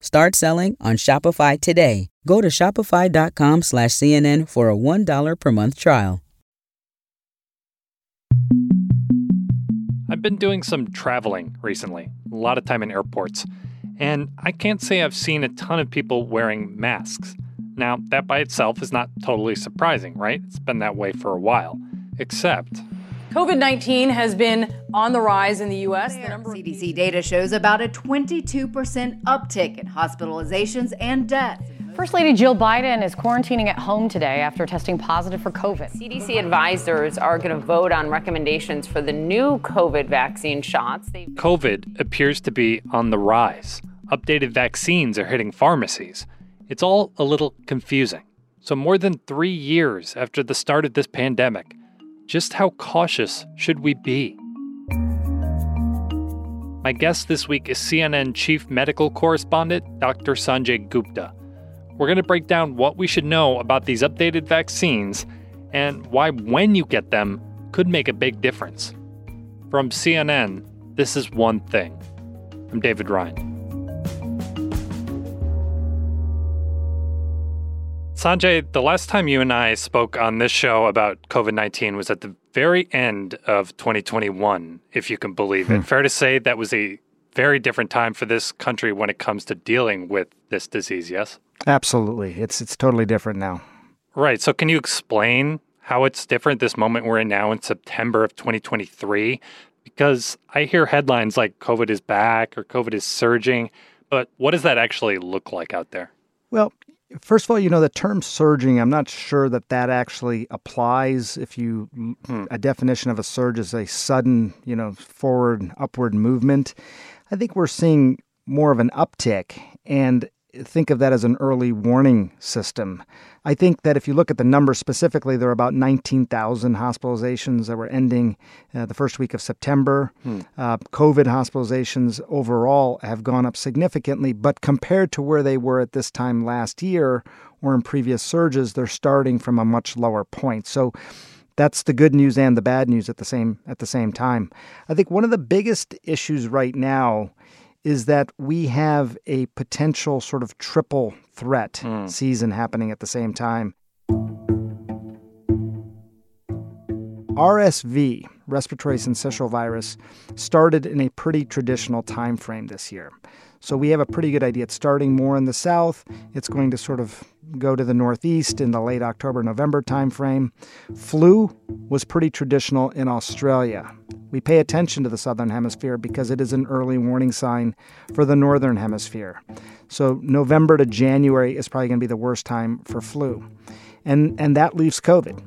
Start selling on Shopify today. Go to shopify.com slash CNN for a $1 per month trial. I've been doing some traveling recently, a lot of time in airports, and I can't say I've seen a ton of people wearing masks. Now, that by itself is not totally surprising, right? It's been that way for a while. Except. COVID 19 has been on the rise in the U.S. The number CDC data shows about a 22% uptick in hospitalizations and deaths. First Lady Jill Biden is quarantining at home today after testing positive for COVID. CDC advisors are going to vote on recommendations for the new COVID vaccine shots. COVID appears to be on the rise. Updated vaccines are hitting pharmacies. It's all a little confusing. So, more than three years after the start of this pandemic, just how cautious should we be? My guest this week is CNN chief medical correspondent, Dr. Sanjay Gupta. We're going to break down what we should know about these updated vaccines and why, when you get them, could make a big difference. From CNN, this is One Thing. I'm David Rind. Sanjay, the last time you and I spoke on this show about COVID 19 was at the very end of 2021, if you can believe it. Hmm. Fair to say that was a very different time for this country when it comes to dealing with this disease, yes? Absolutely. It's it's totally different now. Right. So can you explain how it's different this moment we're in now in September of 2023? Because I hear headlines like COVID is back or COVID is surging, but what does that actually look like out there? Well, First of all, you know, the term surging, I'm not sure that that actually applies. If you, hmm. a definition of a surge is a sudden, you know, forward, upward movement. I think we're seeing more of an uptick. And think of that as an early warning system. I think that if you look at the numbers specifically, there are about 19,000 hospitalizations that were ending uh, the first week of September. Hmm. Uh, COVID hospitalizations overall have gone up significantly, but compared to where they were at this time last year or in previous surges, they're starting from a much lower point. So that's the good news and the bad news at the same at the same time. I think one of the biggest issues right now is that we have a potential sort of triple threat mm. season happening at the same time. RSV, respiratory syncytial virus, started in a pretty traditional time frame this year. So we have a pretty good idea. It's starting more in the south. It's going to sort of go to the northeast in the late October November timeframe. Flu was pretty traditional in Australia. We pay attention to the southern hemisphere because it is an early warning sign for the northern hemisphere. So November to January is probably going to be the worst time for flu. And and that leaves COVID.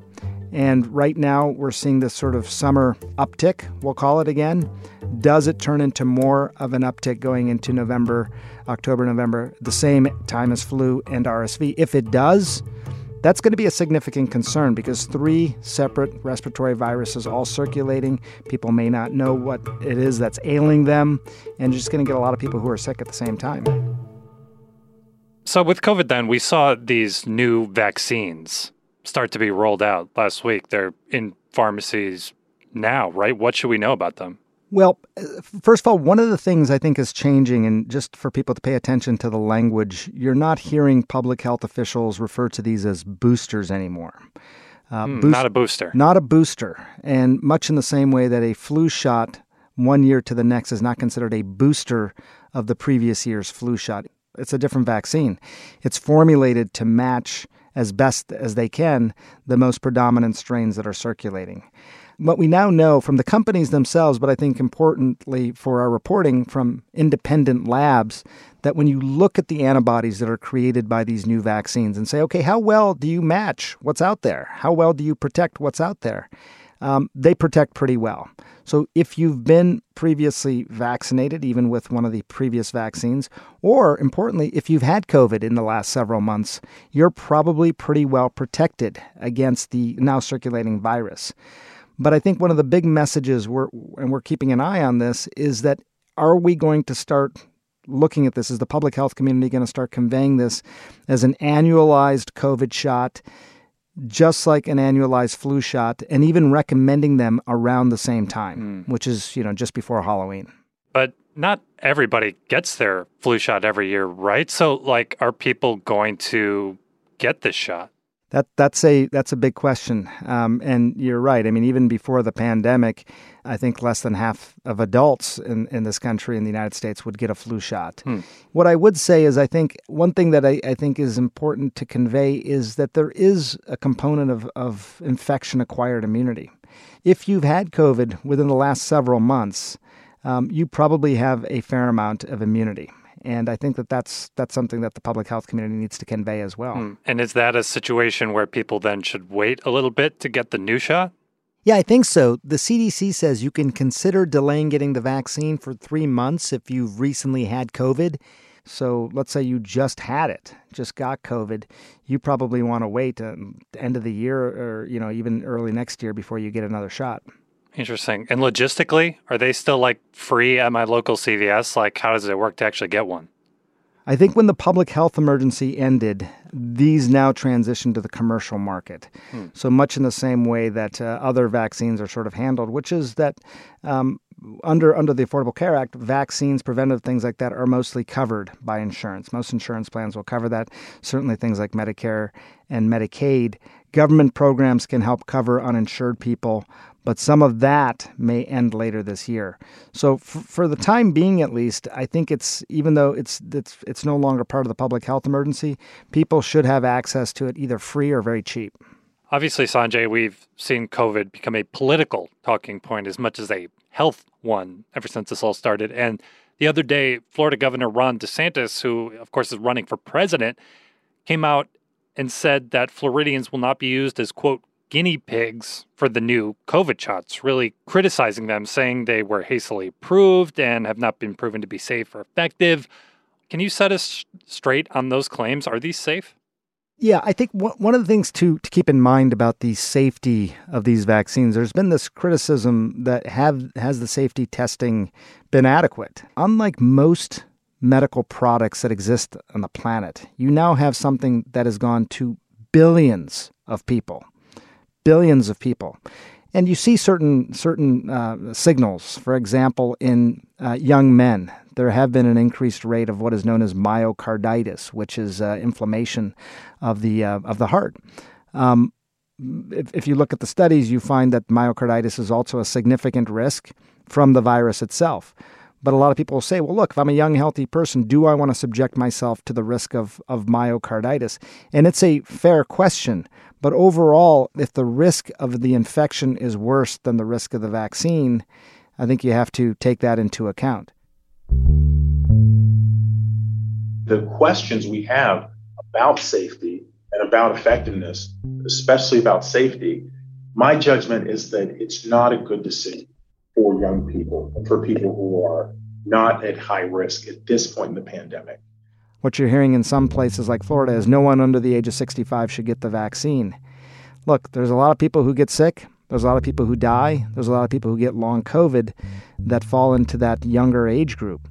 And right now, we're seeing this sort of summer uptick, we'll call it again. Does it turn into more of an uptick going into November, October, November, the same time as flu and RSV? If it does, that's going to be a significant concern because three separate respiratory viruses all circulating. People may not know what it is that's ailing them, and you're just going to get a lot of people who are sick at the same time. So, with COVID, then, we saw these new vaccines start to be rolled out last week. They're in pharmacies now, right? What should we know about them? Well, first of all, one of the things I think is changing, and just for people to pay attention to the language, you're not hearing public health officials refer to these as boosters anymore. Uh, mm, boost- not a booster. Not a booster. And much in the same way that a flu shot one year to the next is not considered a booster of the previous year's flu shot. It's a different vaccine. It's formulated to match as best as they can the most predominant strains that are circulating. What we now know from the companies themselves, but I think importantly for our reporting from independent labs, that when you look at the antibodies that are created by these new vaccines and say, okay, how well do you match what's out there? How well do you protect what's out there? Um, they protect pretty well. So if you've been previously vaccinated, even with one of the previous vaccines, or importantly, if you've had COVID in the last several months, you're probably pretty well protected against the now circulating virus. But I think one of the big messages we're and we're keeping an eye on this is that are we going to start looking at this? Is the public health community going to start conveying this as an annualized COVID shot? Just like an annualized flu shot, and even recommending them around the same time, mm. which is, you know, just before Halloween. But not everybody gets their flu shot every year, right? So, like, are people going to get this shot? That that's a that's a big question, um, and you're right. I mean, even before the pandemic, I think less than half of adults in, in this country in the United States would get a flu shot. Hmm. What I would say is, I think one thing that I, I think is important to convey is that there is a component of, of infection acquired immunity. If you've had COVID within the last several months, um, you probably have a fair amount of immunity. And I think that that's that's something that the public health community needs to convey as well. Hmm. And is that a situation where people then should wait a little bit to get the new shot? Yeah, I think so. The CDC says you can consider delaying getting the vaccine for three months if you've recently had COVID. So let's say you just had it, just got COVID, you probably want to wait the end of the year or you know even early next year before you get another shot. Interesting. And logistically, are they still like free at my local CVS? Like, how does it work to actually get one? I think when the public health emergency ended, these now transitioned to the commercial market. Hmm. So much in the same way that uh, other vaccines are sort of handled, which is that um, under under the Affordable Care Act, vaccines, preventive things like that are mostly covered by insurance. Most insurance plans will cover that. Certainly, things like Medicare and Medicaid. Government programs can help cover uninsured people, but some of that may end later this year. So f- for the time being at least, I think it's even though it's it's it's no longer part of the public health emergency, people should have access to it either free or very cheap. Obviously, Sanjay, we've seen COVID become a political talking point as much as a health one ever since this all started. And the other day, Florida Governor Ron DeSantis, who of course is running for president, came out and said that Floridians will not be used as quote guinea pigs for the new COVID shots, really criticizing them, saying they were hastily approved and have not been proven to be safe or effective. Can you set us straight on those claims? Are these safe? Yeah, I think one of the things to, to keep in mind about the safety of these vaccines, there's been this criticism that have has the safety testing been adequate. Unlike most medical products that exist on the planet, you now have something that has gone to billions of people billions of people. And you see certain certain uh, signals. For example, in uh, young men, there have been an increased rate of what is known as myocarditis, which is uh, inflammation of the uh, of the heart. Um, if, if you look at the studies, you find that myocarditis is also a significant risk from the virus itself. But a lot of people will say, well, look, if I'm a young, healthy person, do I want to subject myself to the risk of, of myocarditis? And it's a fair question. But overall, if the risk of the infection is worse than the risk of the vaccine, I think you have to take that into account. The questions we have about safety and about effectiveness, especially about safety, my judgment is that it's not a good decision for young people for people who are not at high risk at this point in the pandemic. What you're hearing in some places like Florida is no one under the age of 65 should get the vaccine. Look, there's a lot of people who get sick. There's a lot of people who die. There's a lot of people who get long COVID that fall into that younger age group.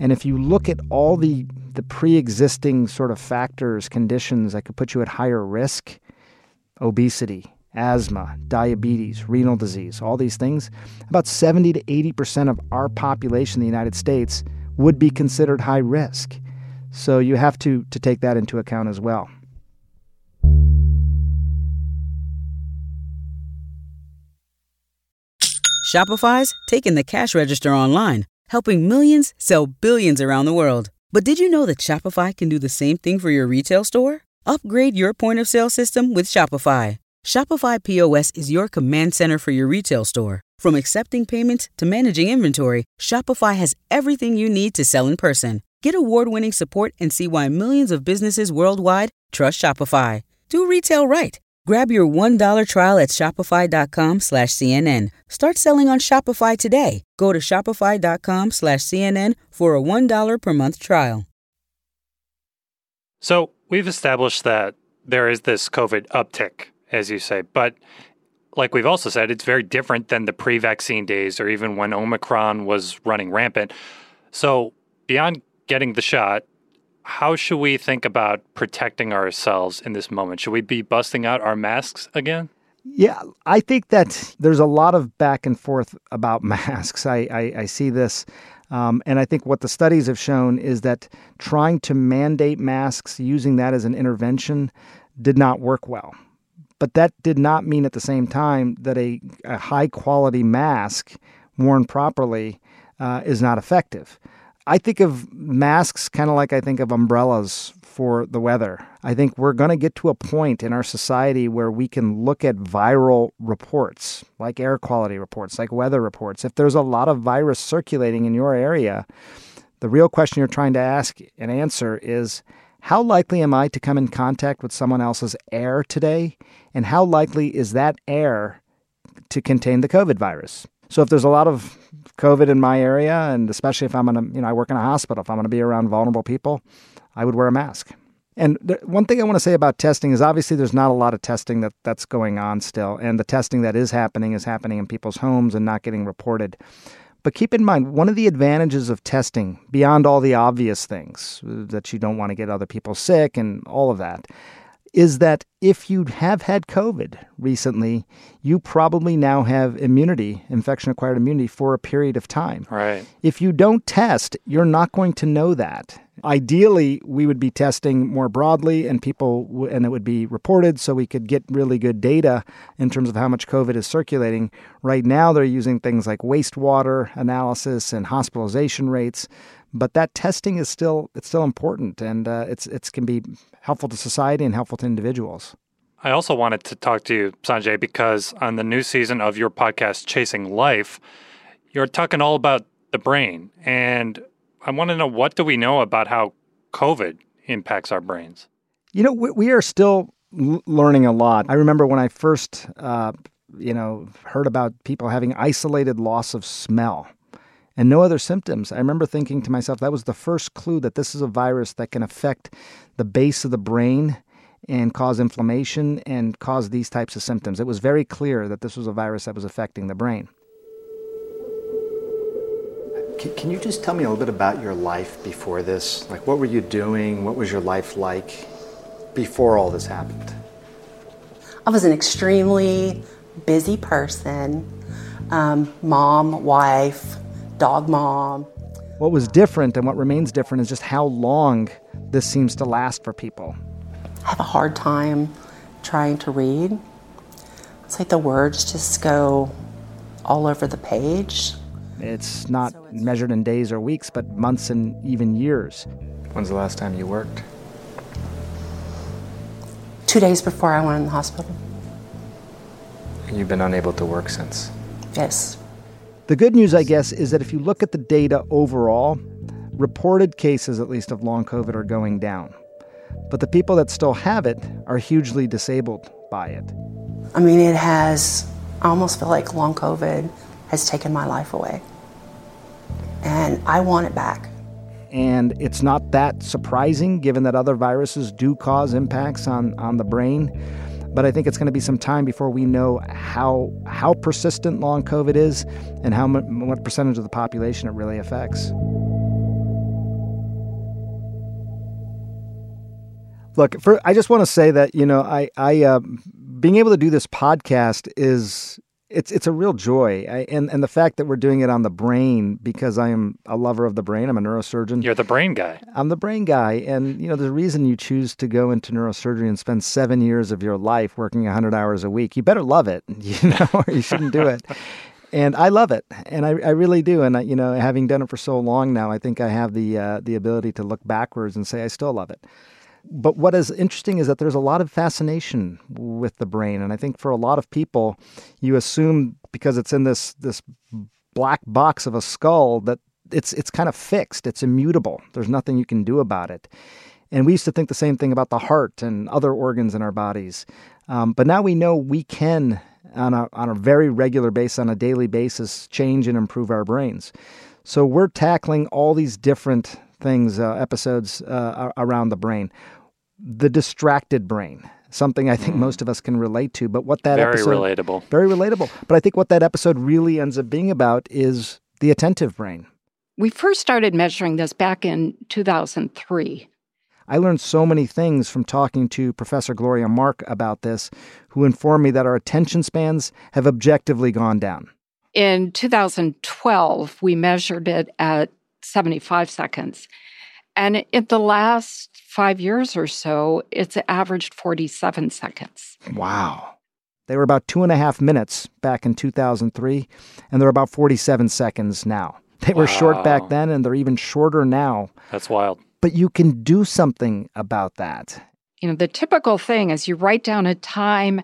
And if you look at all the, the pre existing sort of factors, conditions that could put you at higher risk obesity, asthma, diabetes, renal disease, all these things about 70 to 80% of our population in the United States would be considered high risk. So you have to, to take that into account as well. Shopify's taking the cash register online, helping millions sell billions around the world. But did you know that Shopify can do the same thing for your retail store? Upgrade your point of sale system with Shopify. Shopify POS is your command center for your retail store. From accepting payments to managing inventory, Shopify has everything you need to sell in person. Get award winning support and see why millions of businesses worldwide trust Shopify. Do retail right. Grab your $1 trial at shopify.com slash CNN. Start selling on Shopify today. Go to shopify.com slash CNN for a $1 per month trial. So we've established that there is this COVID uptick, as you say, but like we've also said, it's very different than the pre vaccine days or even when Omicron was running rampant. So beyond getting the shot, how should we think about protecting ourselves in this moment? Should we be busting out our masks again? Yeah, I think that there's a lot of back and forth about masks. I, I, I see this Um, and I think what the studies have shown is that trying to mandate masks, using that as an intervention, did not work well. But that did not mean at the same time that a, a high quality mask worn properly uh, is not effective. I think of masks kind of like I think of umbrellas for the weather. I think we're going to get to a point in our society where we can look at viral reports, like air quality reports, like weather reports. If there's a lot of virus circulating in your area, the real question you're trying to ask and answer is how likely am I to come in contact with someone else's air today? And how likely is that air to contain the COVID virus? So if there's a lot of COVID in my area, and especially if I'm going to, you know, I work in a hospital, if I'm going to be around vulnerable people, I would wear a mask. And th- one thing I want to say about testing is obviously there's not a lot of testing that, that's going on still. And the testing that is happening is happening in people's homes and not getting reported. But keep in mind, one of the advantages of testing, beyond all the obvious things uh, that you don't want to get other people sick and all of that, is that if you have had COVID recently, you probably now have immunity, infection acquired immunity, for a period of time. Right. If you don't test, you're not going to know that. Ideally, we would be testing more broadly and people, and it would be reported so we could get really good data in terms of how much COVID is circulating. Right now, they're using things like wastewater analysis and hospitalization rates but that testing is still it's still important and uh, it's it's can be helpful to society and helpful to individuals. I also wanted to talk to you, Sanjay, because on the new season of your podcast, Chasing Life, you're talking all about the brain, and I want to know what do we know about how COVID impacts our brains. You know, we, we are still l- learning a lot. I remember when I first, uh, you know, heard about people having isolated loss of smell and no other symptoms. I remember thinking to myself, that was the first clue that this is a virus that can affect the base of the brain and cause inflammation and cause these types of symptoms. It was very clear that this was a virus that was affecting the brain. Can you just tell me a little bit about your life before this? Like, what were you doing? What was your life like before all this happened? I was an extremely busy person um, mom, wife, dog mom. What was different and what remains different is just how long this seems to last for people. I have a hard time trying to read. It's like the words just go all over the page. It's not so it's measured in days or weeks, but months and even years. When's the last time you worked? Two days before I went in the hospital. And you've been unable to work since? Yes. The good news, I guess, is that if you look at the data overall, reported cases, at least of long COVID, are going down. But the people that still have it are hugely disabled by it. I mean, it has, I almost feel like long COVID has taken my life away. And I want it back. And it's not that surprising given that other viruses do cause impacts on, on the brain. But I think it's going to be some time before we know how how persistent long COVID is and how what percentage of the population it really affects. Look, for, I just want to say that you know I I uh, being able to do this podcast is it's it's a real joy, I, and and the fact that we're doing it on the brain because I am a lover of the brain. I'm a neurosurgeon. You're the brain guy. I'm the brain guy, and you know the reason you choose to go into neurosurgery and spend seven years of your life working 100 hours a week, you better love it, you know, or you shouldn't do it. and I love it, and I, I really do. And I, you know, having done it for so long now, I think I have the uh, the ability to look backwards and say I still love it. But what is interesting is that there's a lot of fascination with the brain, and I think for a lot of people, you assume because it's in this this black box of a skull that it's it's kind of fixed, it's immutable. There's nothing you can do about it. And we used to think the same thing about the heart and other organs in our bodies. Um, but now we know we can, on a, on a very regular basis, on a daily basis, change and improve our brains. So we're tackling all these different things, uh, episodes uh, around the brain. The distracted brain, something I think mm. most of us can relate to. But what that episode very episode, relatable, very relatable. But I think what that episode really ends up being about is the attentive brain. We first started measuring this back in 2003. I learned so many things from talking to Professor Gloria Mark about this, who informed me that our attention spans have objectively gone down. In 2012, we measured it at 75 seconds. And in the last five years or so, it's averaged 47 seconds. Wow. They were about two and a half minutes back in 2003, and they're about 47 seconds now. They were wow. short back then, and they're even shorter now. That's wild. But you can do something about that. You know, the typical thing is you write down a time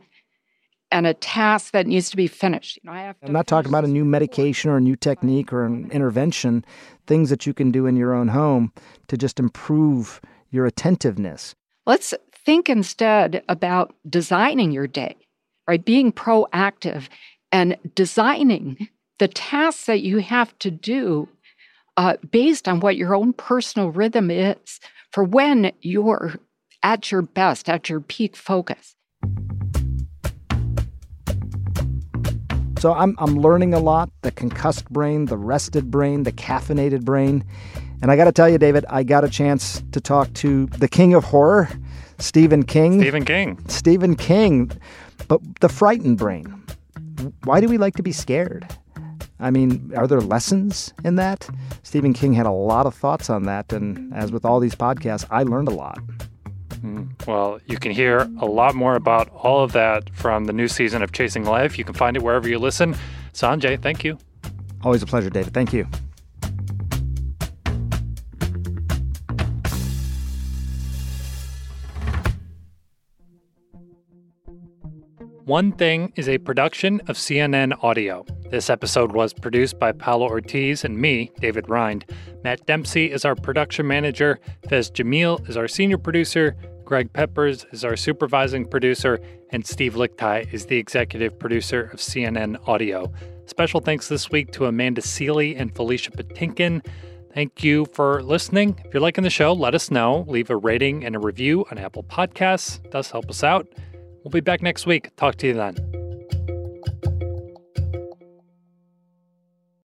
and a task that needs to be finished. You know, I have I'm not talking about a new medication or a new technique or an intervention, things that you can do in your own home to just improve your attentiveness. Let's think instead about designing your day, right? Being proactive and designing the tasks that you have to do uh, based on what your own personal rhythm is for when you're at your best, at your peak focus. So I'm, I'm learning a lot the concussed brain, the rested brain, the caffeinated brain. And I got to tell you, David, I got a chance to talk to the king of horror, Stephen King. Stephen King. Stephen King. But the frightened brain. Why do we like to be scared? I mean, are there lessons in that? Stephen King had a lot of thoughts on that. And as with all these podcasts, I learned a lot. Mm. Well, you can hear a lot more about all of that from the new season of Chasing Life. You can find it wherever you listen. Sanjay, thank you. Always a pleasure, David. Thank you. One Thing is a production of CNN Audio. This episode was produced by Paolo Ortiz and me, David Rind. Matt Dempsey is our production manager. Fez Jamil is our senior producer. Greg Peppers is our supervising producer. And Steve Lickteig is the executive producer of CNN Audio. Special thanks this week to Amanda Sealy and Felicia Patinkin. Thank you for listening. If you're liking the show, let us know. Leave a rating and a review on Apple Podcasts. It does help us out. We'll be back next week. Talk to you then.